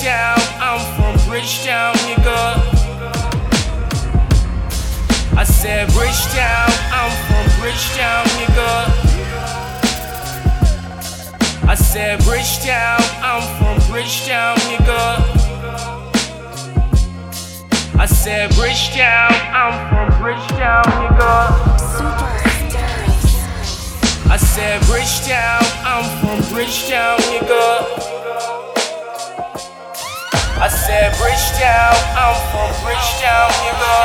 Bridgetown, I'm from Bridgetown, nigga. I said Bridgetown, I'm from Bridgetown, nigga. I said Bridgetown, I'm from Bridgetown, nigga. I said Bridgetown, I'm from Bridgetown, nigga. I said Bridgetown, I'm from Bridgetown, nigga. I said Bridgetown, I'm from Bridgetown, nigga.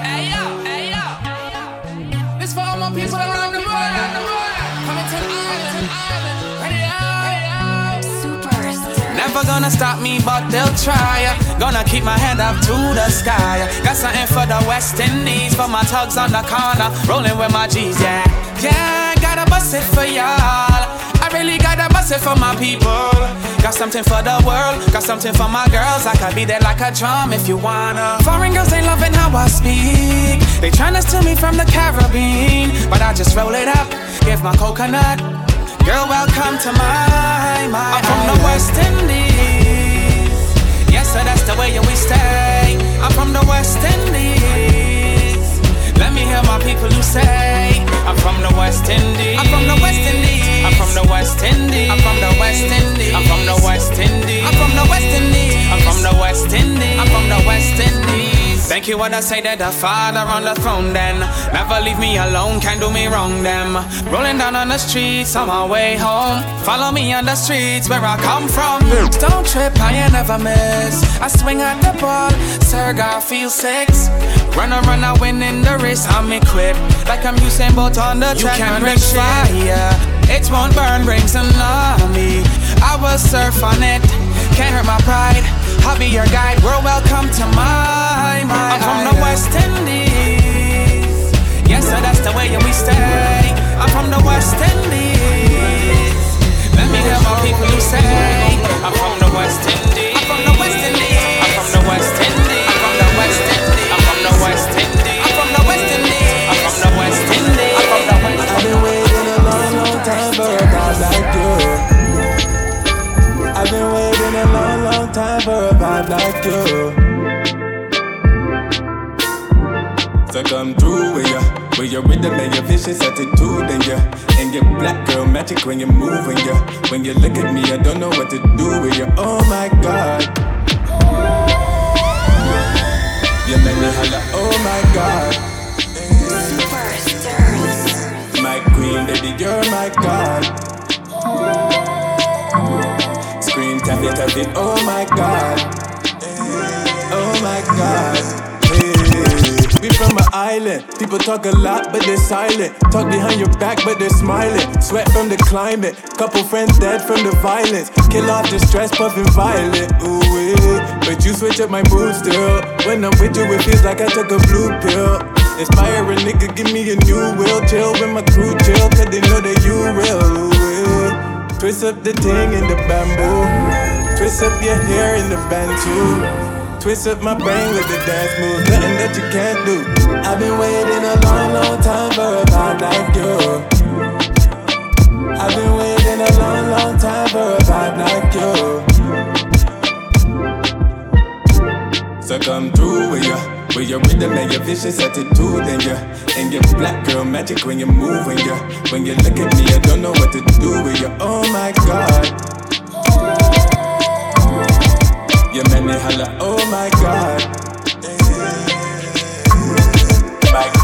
Hey yo, hey yo. This for all my people around the world. Coming to the island, ready out, Superstar. Never gonna stop me, but they'll try. Gonna keep my head up to the sky. Got something for the West Indies, for my tugs on the corner, rolling with my G's, yeah. Yeah, gotta bust it for y'all. Really gotta bust it for my people. Got something for the world, got something for my girls. I could be there like a drum if you wanna. Foreign girls ain't loving how I speak. They tryna steal me from the Caribbean, but I just roll it up, give my coconut. Girl, welcome to my, my. I'm from the West Indies. Yes, sir, that's the way we stay. I'm from the West Indies. Let me hear my people who say, I'm from the West Indies. I'm from the West Indies. I'm from the West Indies. I'm from the West Indies. I'm from the West Indies. I'm from the West Indies. I'm from the West Indies. I'm from the West Indies. Thank you when I say that the Father on the throne then Never leave me alone, can't do me wrong them Rolling down on the streets on my way home Follow me on the streets where I come from Don't trip, I ain't never miss I swing at the ball, Sir God feel 6 Run and run Runner, win in the race. I'm equipped like I'm Usain Bolt on the track. You can bring fire. It won't burn, bring tsunami. I will surf on it. Can't hurt my pride. I'll be your guide. World, welcome to my, my I'm from the West Indies. Yes, sir, that's the way we stay. I'm from the West Indies. Let me hear my people who say, I'm from the West Indies. I'm from the West Indies. You. So come through with ya, with your rhythm and your vicious attitude and ya, and your black girl magic when you move and ya. When you look at me, I don't know what to do with you. Oh my God. You make me holla, oh my God. My queen, baby, you're my God scream, tap it, tap it, oh my god. My god. Hey. We from an island. People talk a lot, but they're silent. Talk behind your back, but they're smiling. Sweat from the climate. Couple friends dead from the violence. Kill off the stress, puffing violent. Ooh, yeah. But you switch up my mood still. When I'm with you, it feels like I took a blue pill. Inspire a nigga, give me a new will. Chill with my crew, chill, cause they know that you real. Ooh, yeah. Twist up the thing in the bamboo. Twist up your hair in the bantu. Twist up my brain with the dance moves. Nothing that you can't do. I've been waiting a long, long time for a vibe like you. I've been waiting a long, long time for a vibe like you. So come through with ya. With your rhythm and your vicious attitude and your and your black girl magic when you move and you when you look at me, I don't know what to do with you. Oh my god. You make me holla, oh my god. My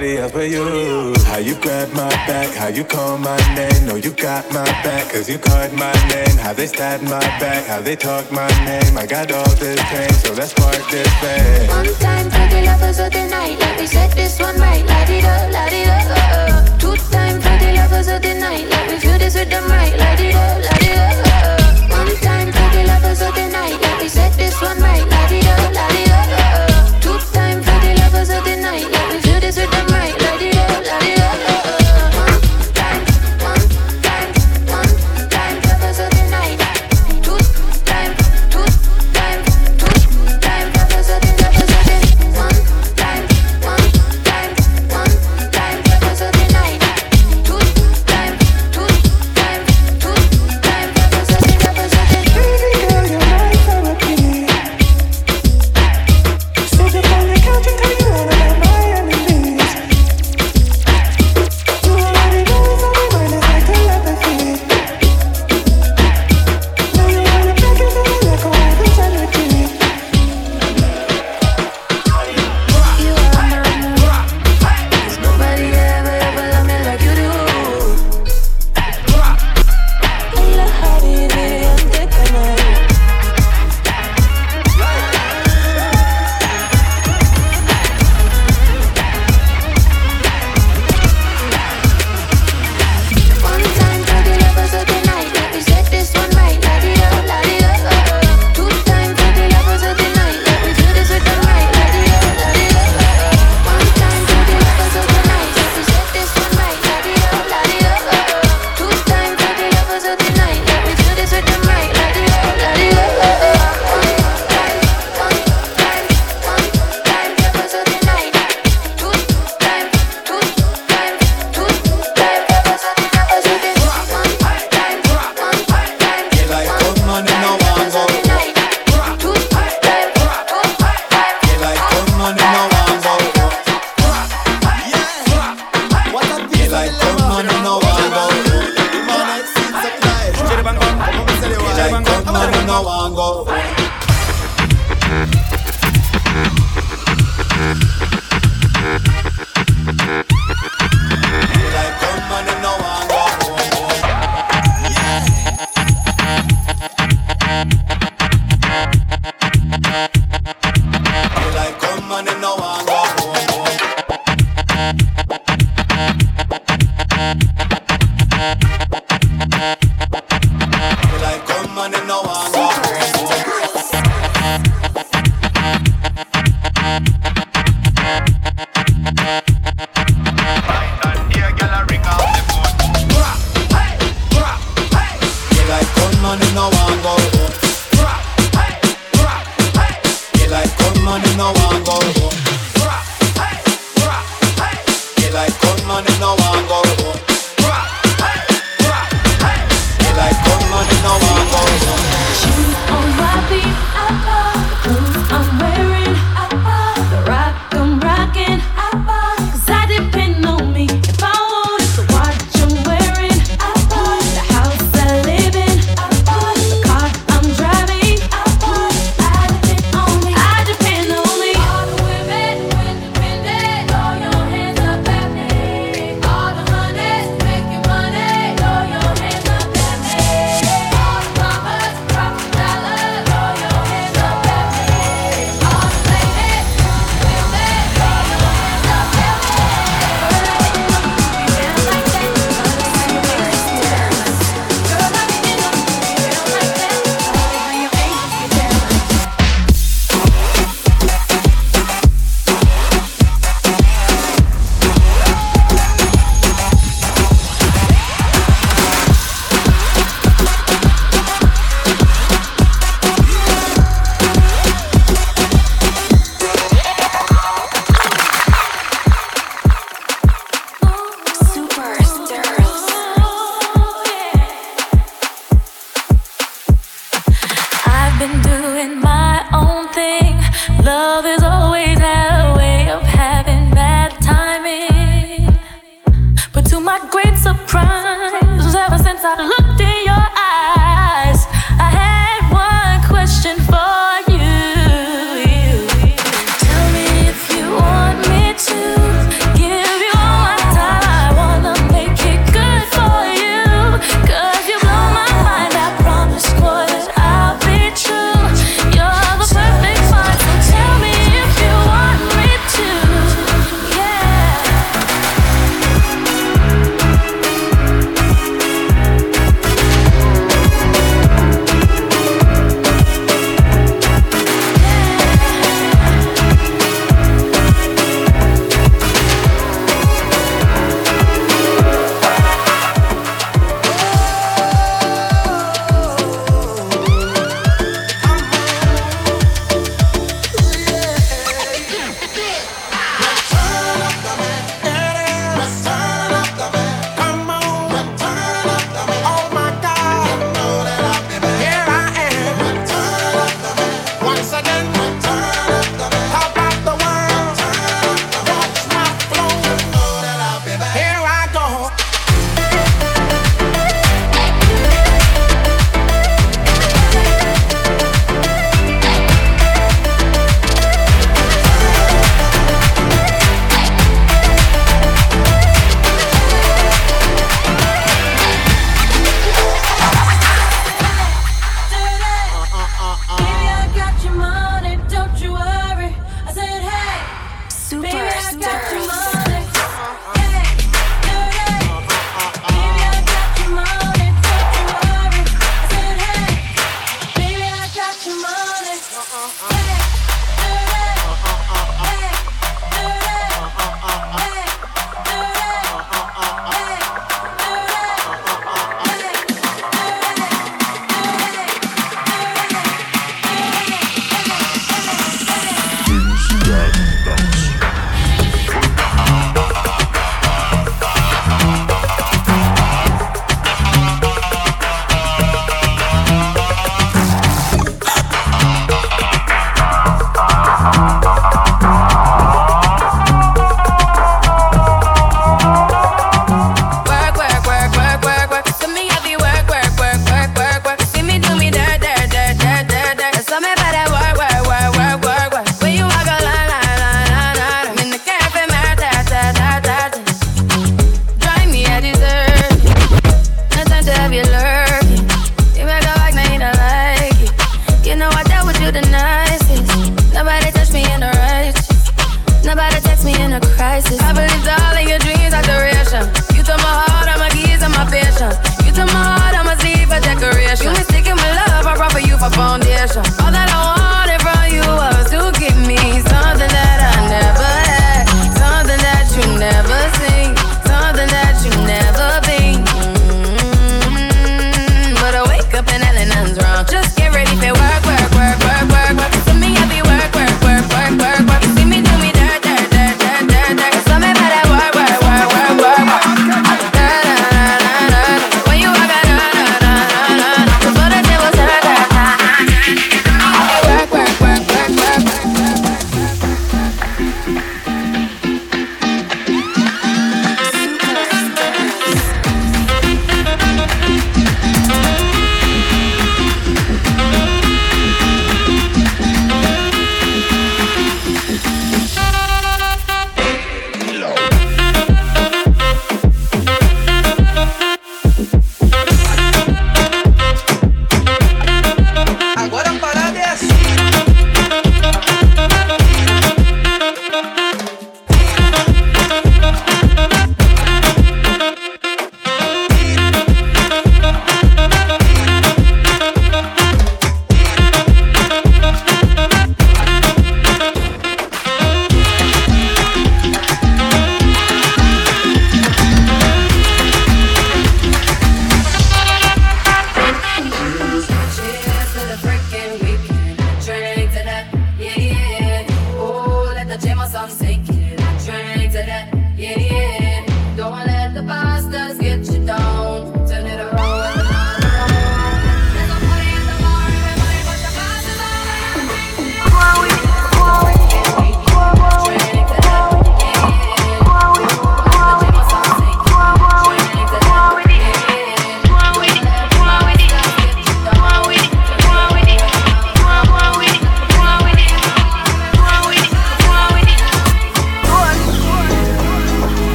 nobody else but you. How you grab my back, how you call my name. No, you got my back, cause you called my name. How they stabbed my back, how they talk my name. I got all this pain, so let's part this pain. One time for the lovers of the night, let me set this one right. Light it up, light it up. Uh, uh. Two time for the lovers of the night, let me feel this with them right. Light it up, light it up. Uh, one time for the lovers of the night, let me set this one right. Light it up, light it up.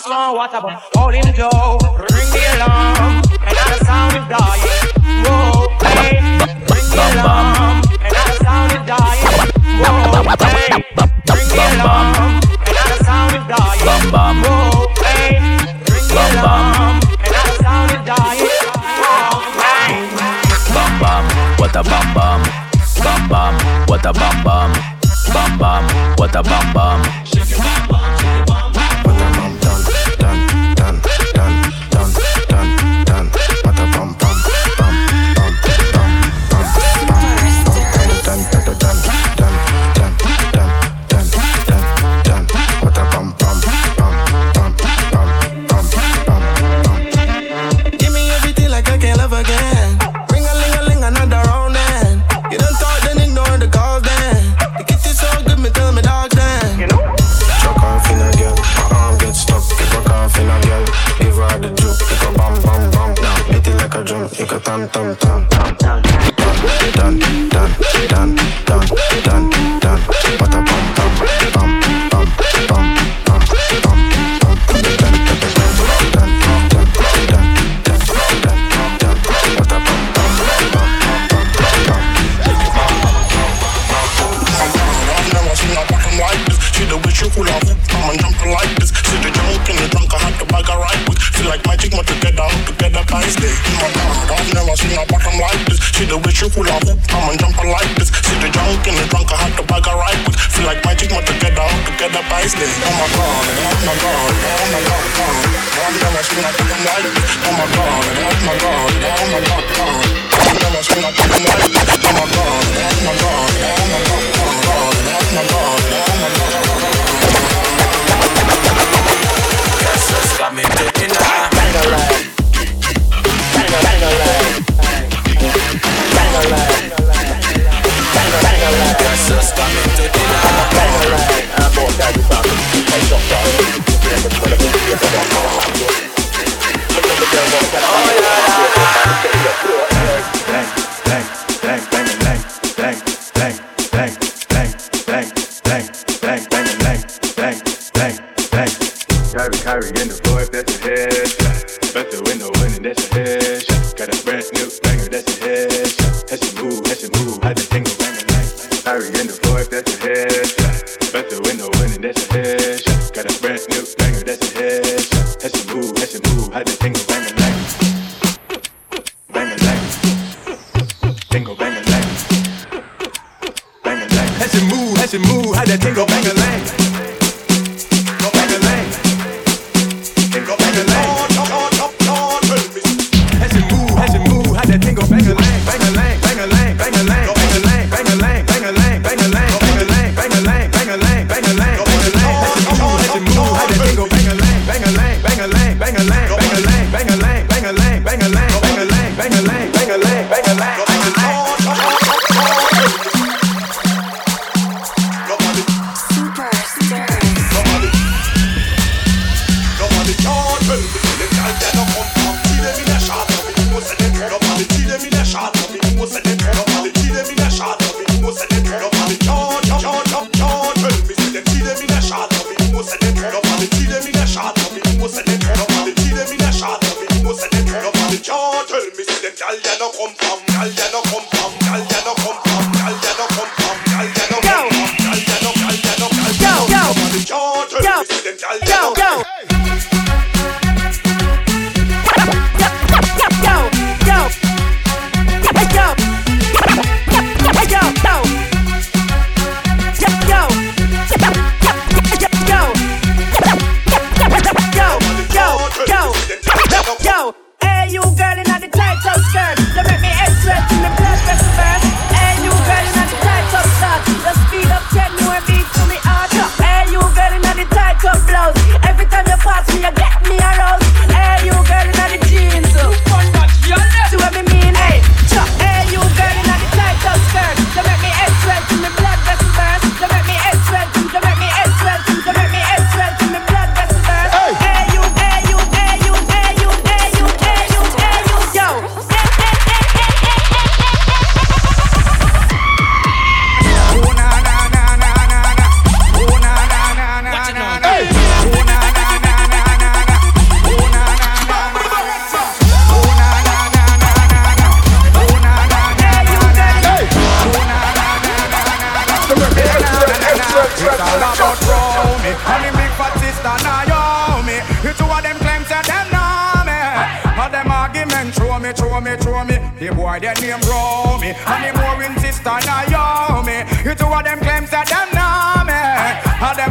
a small water bomb. Hold him down, ring the alarm, and all the sound is dying. Whoa, hey, ring the alarm, and all the sound is dying. Whoa, hey, ring the alarm, and all the sound is dying. Whoa, hey, ring the alarm, what a bam bam, bam bam, what a bam bam, bam bam, what a bam bam. lightning on my god, and on my god, and on my god, god. One time I spin, I think I'm lightning on my god, and on my god, and on my god, god. One time I spin, I think I'm lightning on my god, and on my god, and on my god, god, god, and on my god, and on my god, god. Yes, it's got me thinking now. Bang a leg, bang a bang a leg, bang a leg, bang a leg, bang a leg. Yes, it's got me thinking now. Oh yeah.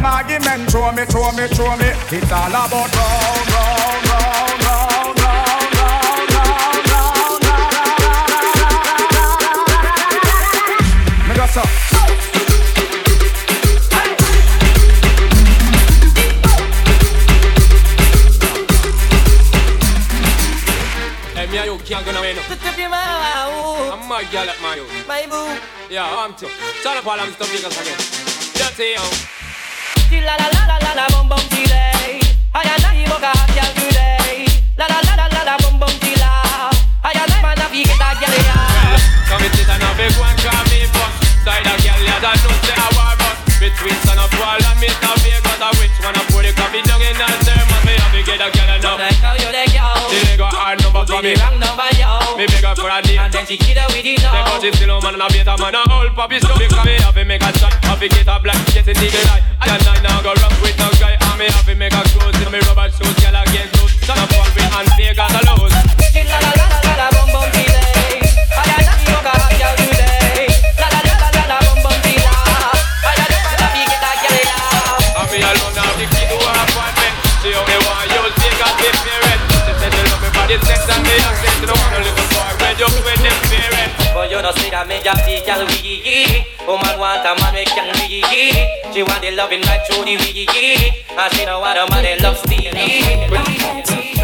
them argument, me, throw me, throw me. It's all about round, round, round, round, round, round, round, round, round. round. just up. and can't your mouth. I'm my girl at my own. My boo. Yeah, I'm too. Shut up all them stuff niggas again. Dirty, yo. Come and sit a me a you don't say I want between son of Paul and Mr. Vegas I which one I pull the coffee down in a sermon Me have to get a girl enough Don't let go, you let go She let go hard number for me wrong number, yo. Me beg her for a deal, And then she kid her with it, no. Because she still a man and a beta man. A old puppy so Because me have to make a shot. Have to get a black shit in the eye I can't lie now go rough with no guy. And me have to make a close In me rubber shoes, girl against those Son of Paul, me and Vegas a lose She la la la la la, bum bum, she this next and the young things don't wanna live for Bred up with them parents But you know see that me just see girl wee Woman want a man make young wee She want the loving right through the wee I she don't want a man that loves stealing.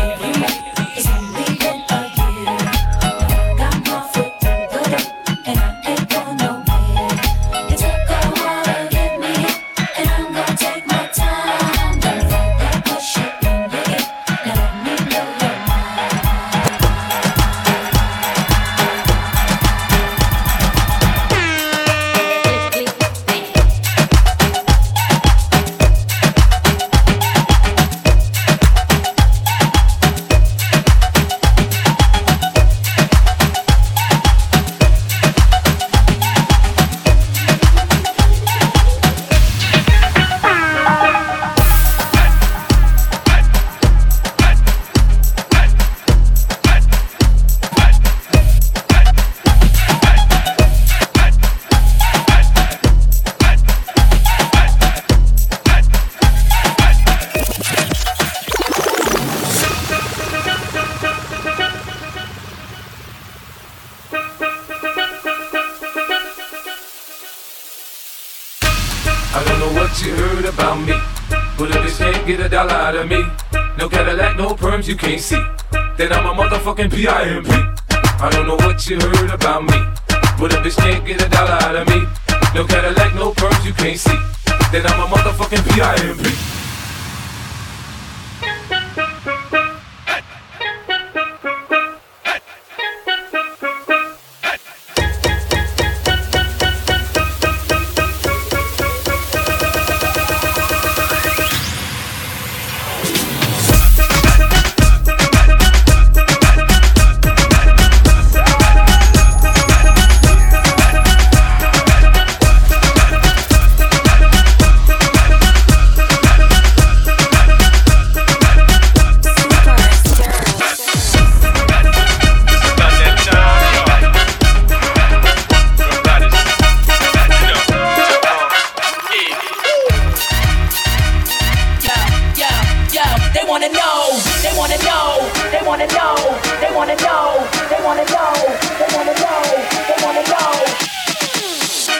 wanna know, they wanna know, they wanna know, they wanna know, they wanna know, they wanna know, they wanna know,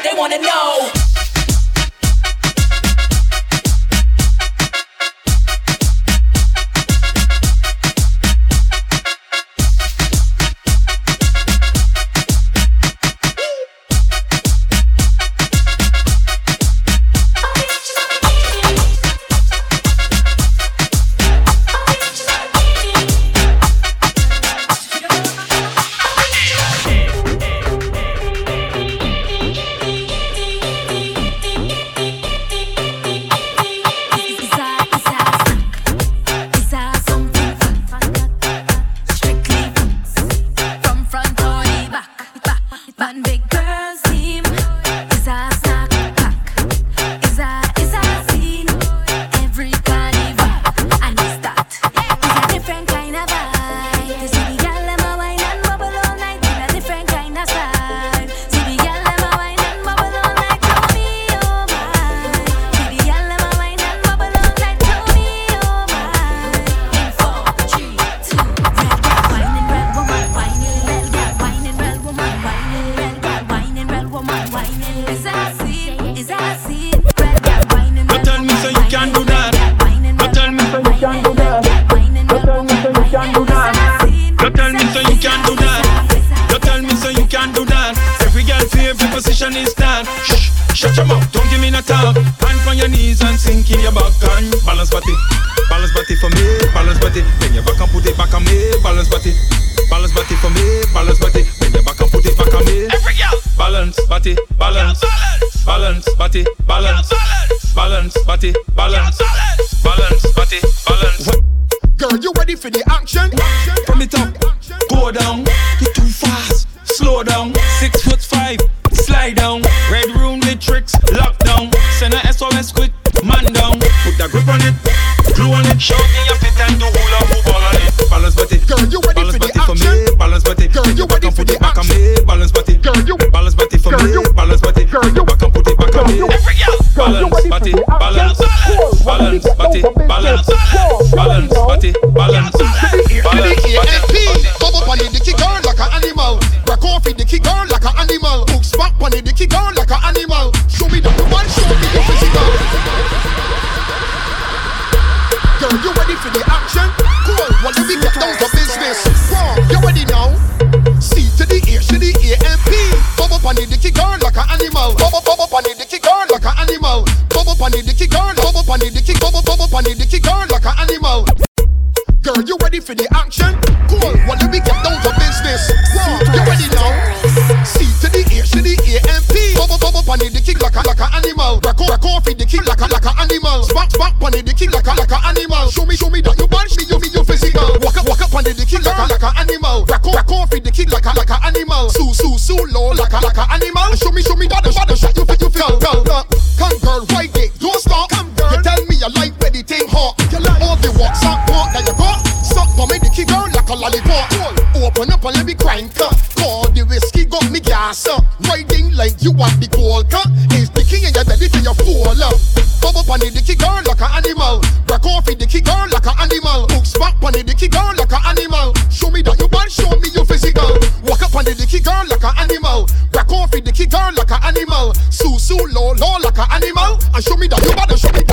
they wanna know. body, balance, balance, body, balance, balance, body, balance, balance, body, balance. Girl, you ready for the action? From the top. girl like an animal. Show me that you bad, show me your physical. Walk up on the dicky girl like an animal. Back off the dicky girl like an animal. Sue, sue, low, low like an animal. And show me that you bad, and show me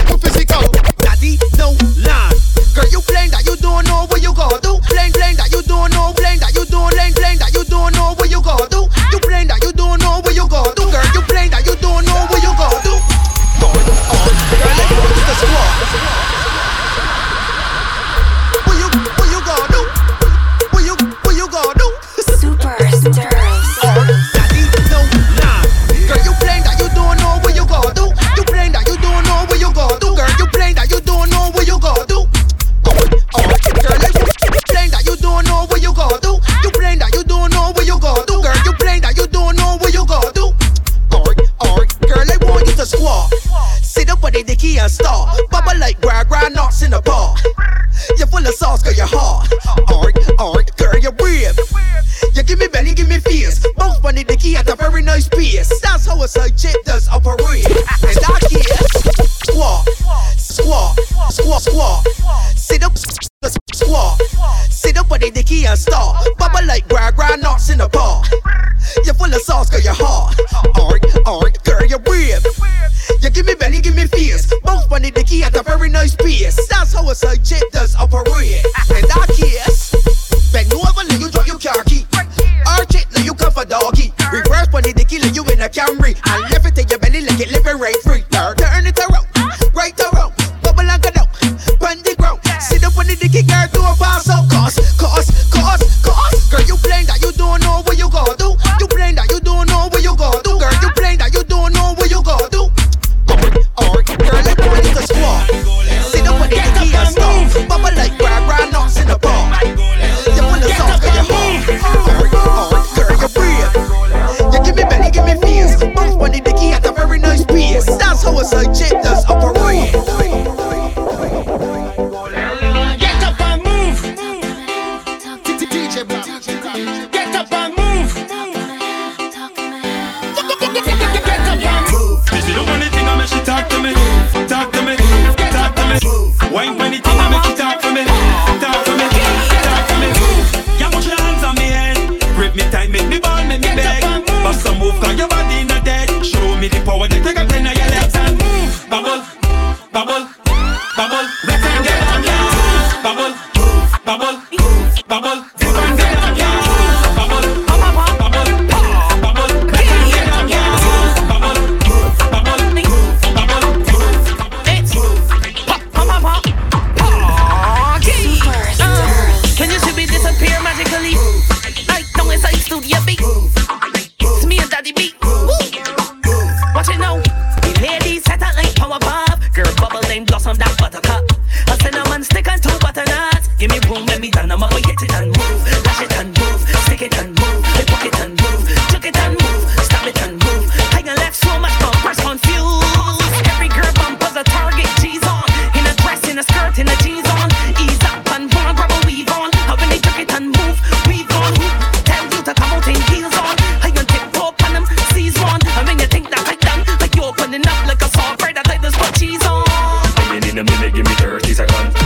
blame that you don't know what you gonna do. You blame that you don't know. in a minute, give me 30 seconds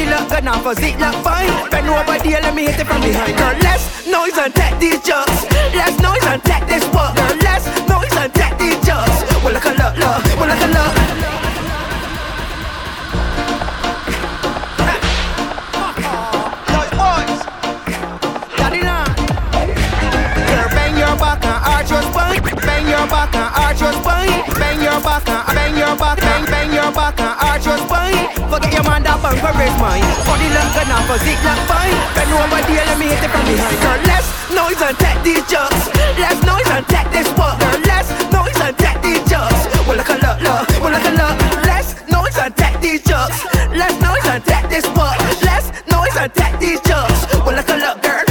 Body look good now, physique look fine. Bend over there, let me hit it from behind. Girl, less noise and take these jugs. Less noise and take this work. Girl, less noise and take these jugs. Well, look a look, look. Well, look a look. Bang your back and arch your spine. Bang your back and arch your spine. Your back and bang your back, bang bang your back and arch your spine. Forget your man that bang for raise mine. Body look good now, physique look fine. Bend over there, let me hit it from behind. Girl, less noise and take these jugs. Less noise and take this work. Girl, less noise and take these jugs. Well, look a look, look. Well, look a look. Less noise and take these jugs. Less noise and take this work. Less noise and take these jugs. Well, look a look, girl.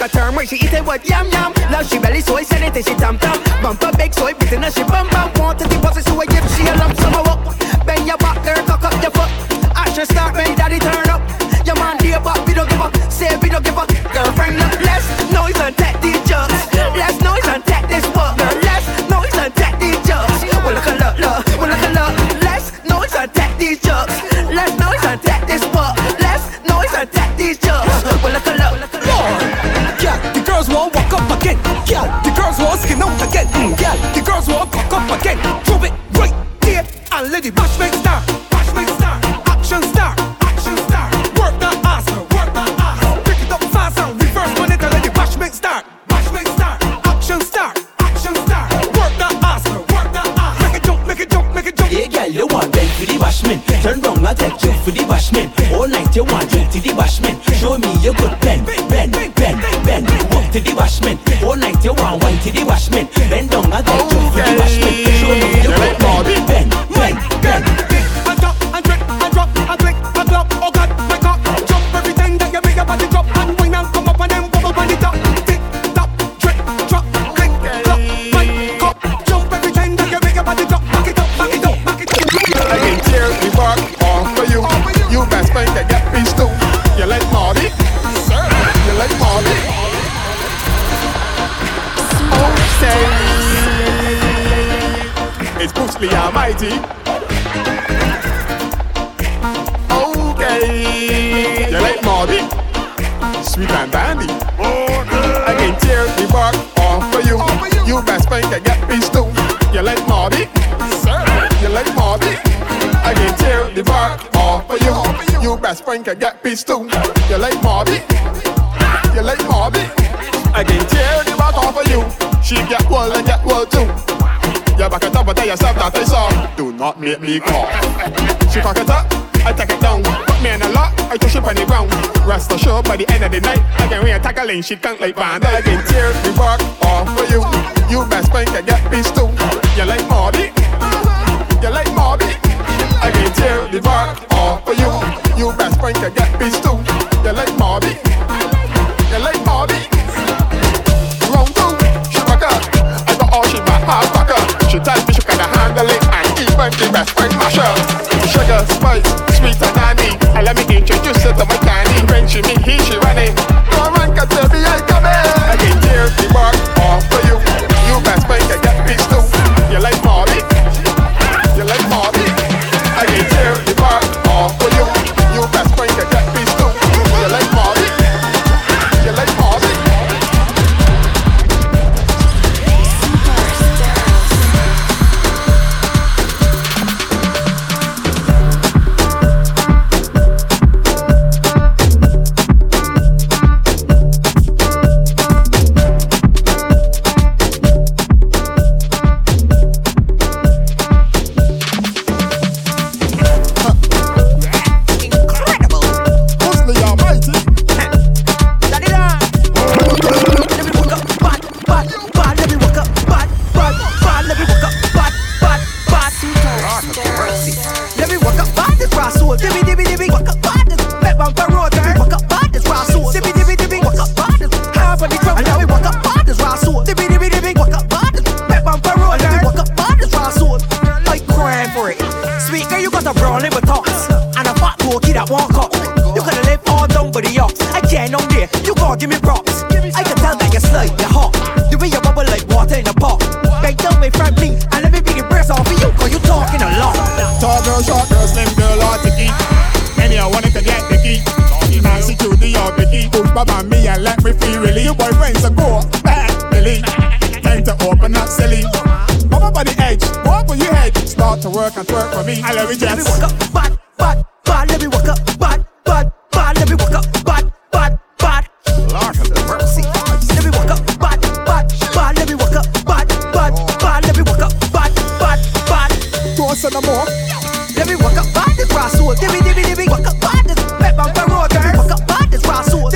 Like a term where she eat it with yum yum. Love she belly soy, send it and she tam tam. Bump a big soy, beating her she bum bum. Want to deposit so I give she a lump sum of up. Bend your back, girl, cock up your foot. Action start, when daddy turn up. Your man dear, but we don't give up. Say we don't give up. Girlfriend, look less noise and take again. Drop it right there and let the bash make start. Bash make start. Action start. Action start. Work that ass, work that ass. Pick it up fast and reverse on it and let the bash make start. Action start. Action start. Work that ass, work that ass. Make it jump, make it jump, make it jump. Hey girl, you want bend for the bashman Turn round and take you for the bashman All night you want drink to the bashman Show me your good bend, bend, bend, bend Walk to the bashman All night you want wine to the bashman Bend down and take you for the bashman pissed too. You like Marty? You like Marty? I can tear the bark off for you. She get well and get well too. You back it up and tell yourself that I saw. Do not make me call. She cock it up, I take it down. Put me in a lot, I push it on the ground. Rest assured by the end of the night, I can ring a tackling. She can't like band. I can tear the bark Let me walk up by this raw soul. Dibby, dibby, dibby. Walk up by this. Pep on the road, girl. Walk up by this raw soul.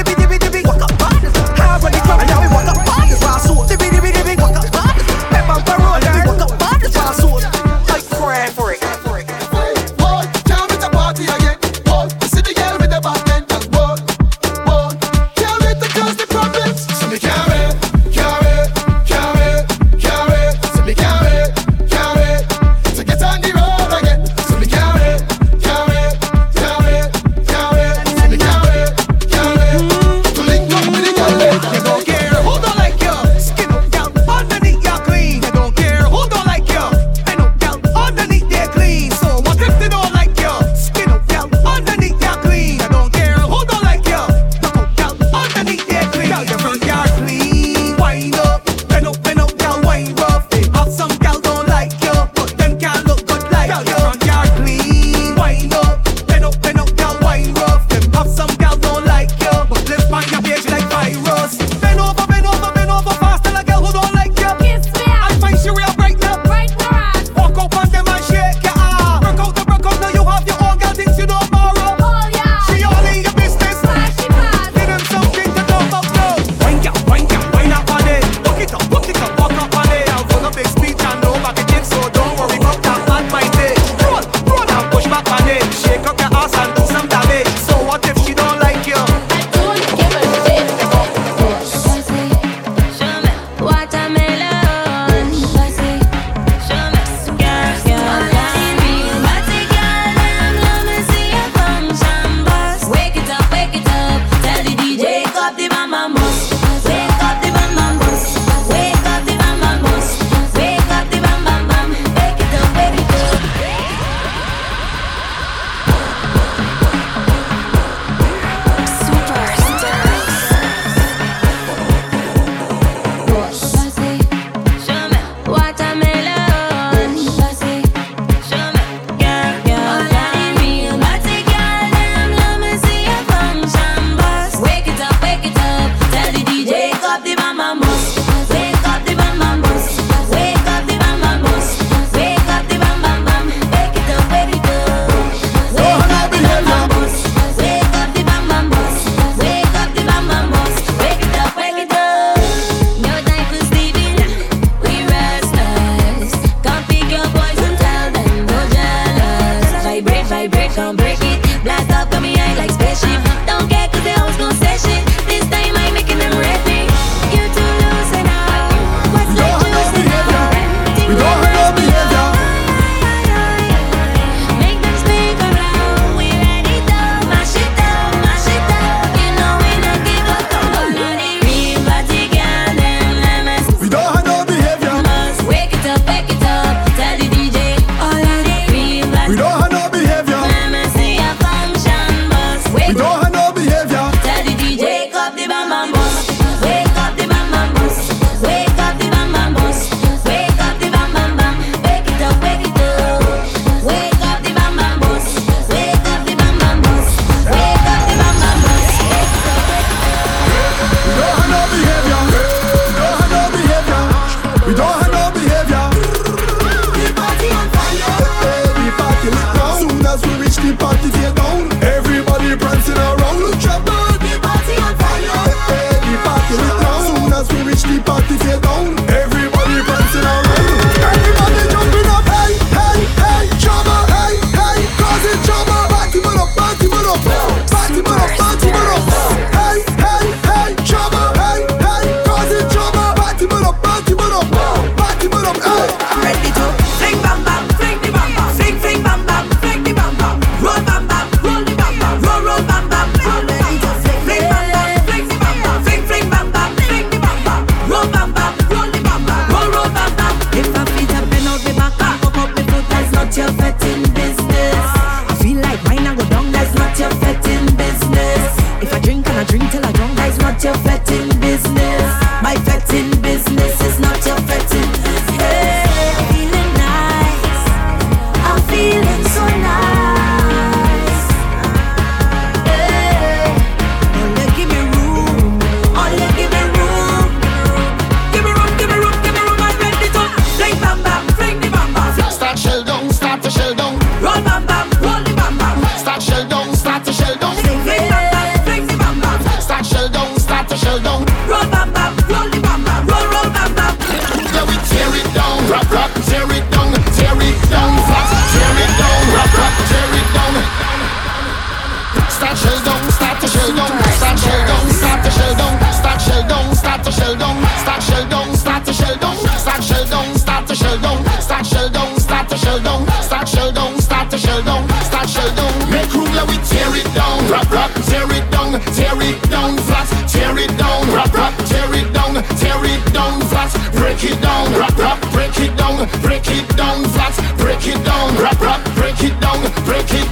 Break it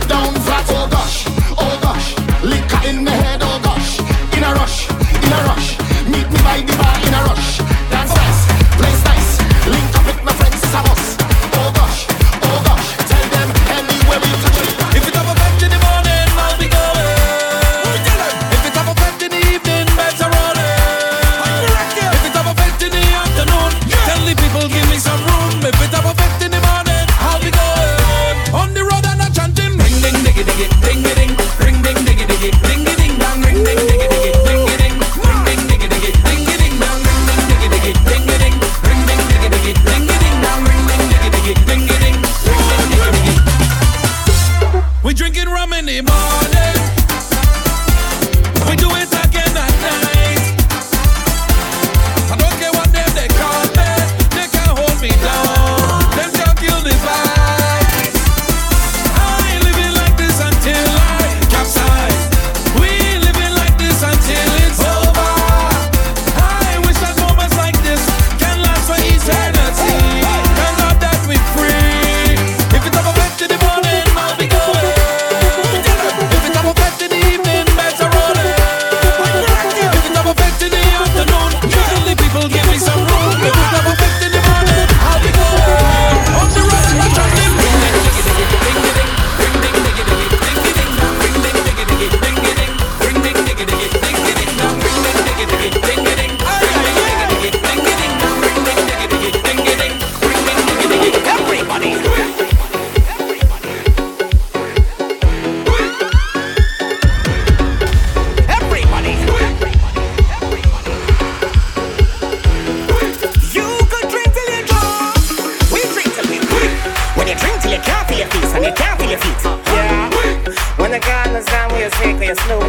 are sick,